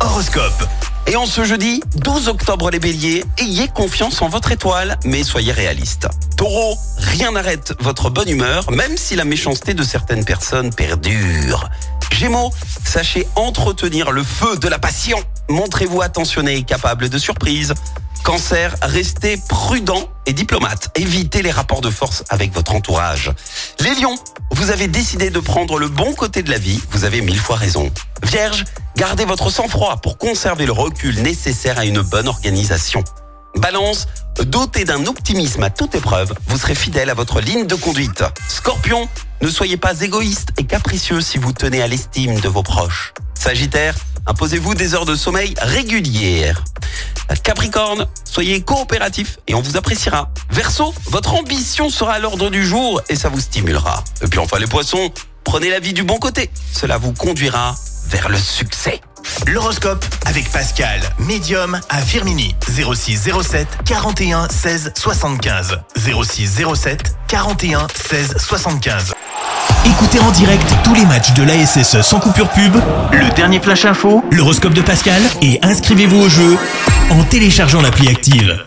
Horoscope. Et en ce jeudi 12 octobre les béliers, ayez confiance en votre étoile, mais soyez réaliste. Taureau, rien n'arrête votre bonne humeur, même si la méchanceté de certaines personnes perdure. Gémeaux, sachez entretenir le feu de la passion. Montrez-vous attentionné et capable de surprise. Cancer, restez prudent et diplomate. Évitez les rapports de force avec votre entourage. Les lions, vous avez décidé de prendre le bon côté de la vie. Vous avez mille fois raison. Vierge, gardez votre sang-froid pour conserver le recul nécessaire à une bonne organisation. Balance, doté d'un optimisme à toute épreuve, vous serez fidèle à votre ligne de conduite. Scorpion, ne soyez pas égoïste et capricieux si vous tenez à l'estime de vos proches. Sagittaire, imposez-vous des heures de sommeil régulières. Capricorne, soyez coopératif et on vous appréciera. Verseau, votre ambition sera à l'ordre du jour et ça vous stimulera. Et puis enfin les poissons, prenez la vie du bon côté. Cela vous conduira vers le succès. L'horoscope avec Pascal, médium à Firmini. 06 07 41 16 75. 06 07 41 16 75. Écoutez en direct tous les matchs de l'ASSE sans coupure pub, le dernier flash info, l'horoscope de Pascal et inscrivez-vous au jeu en téléchargeant l'appli active.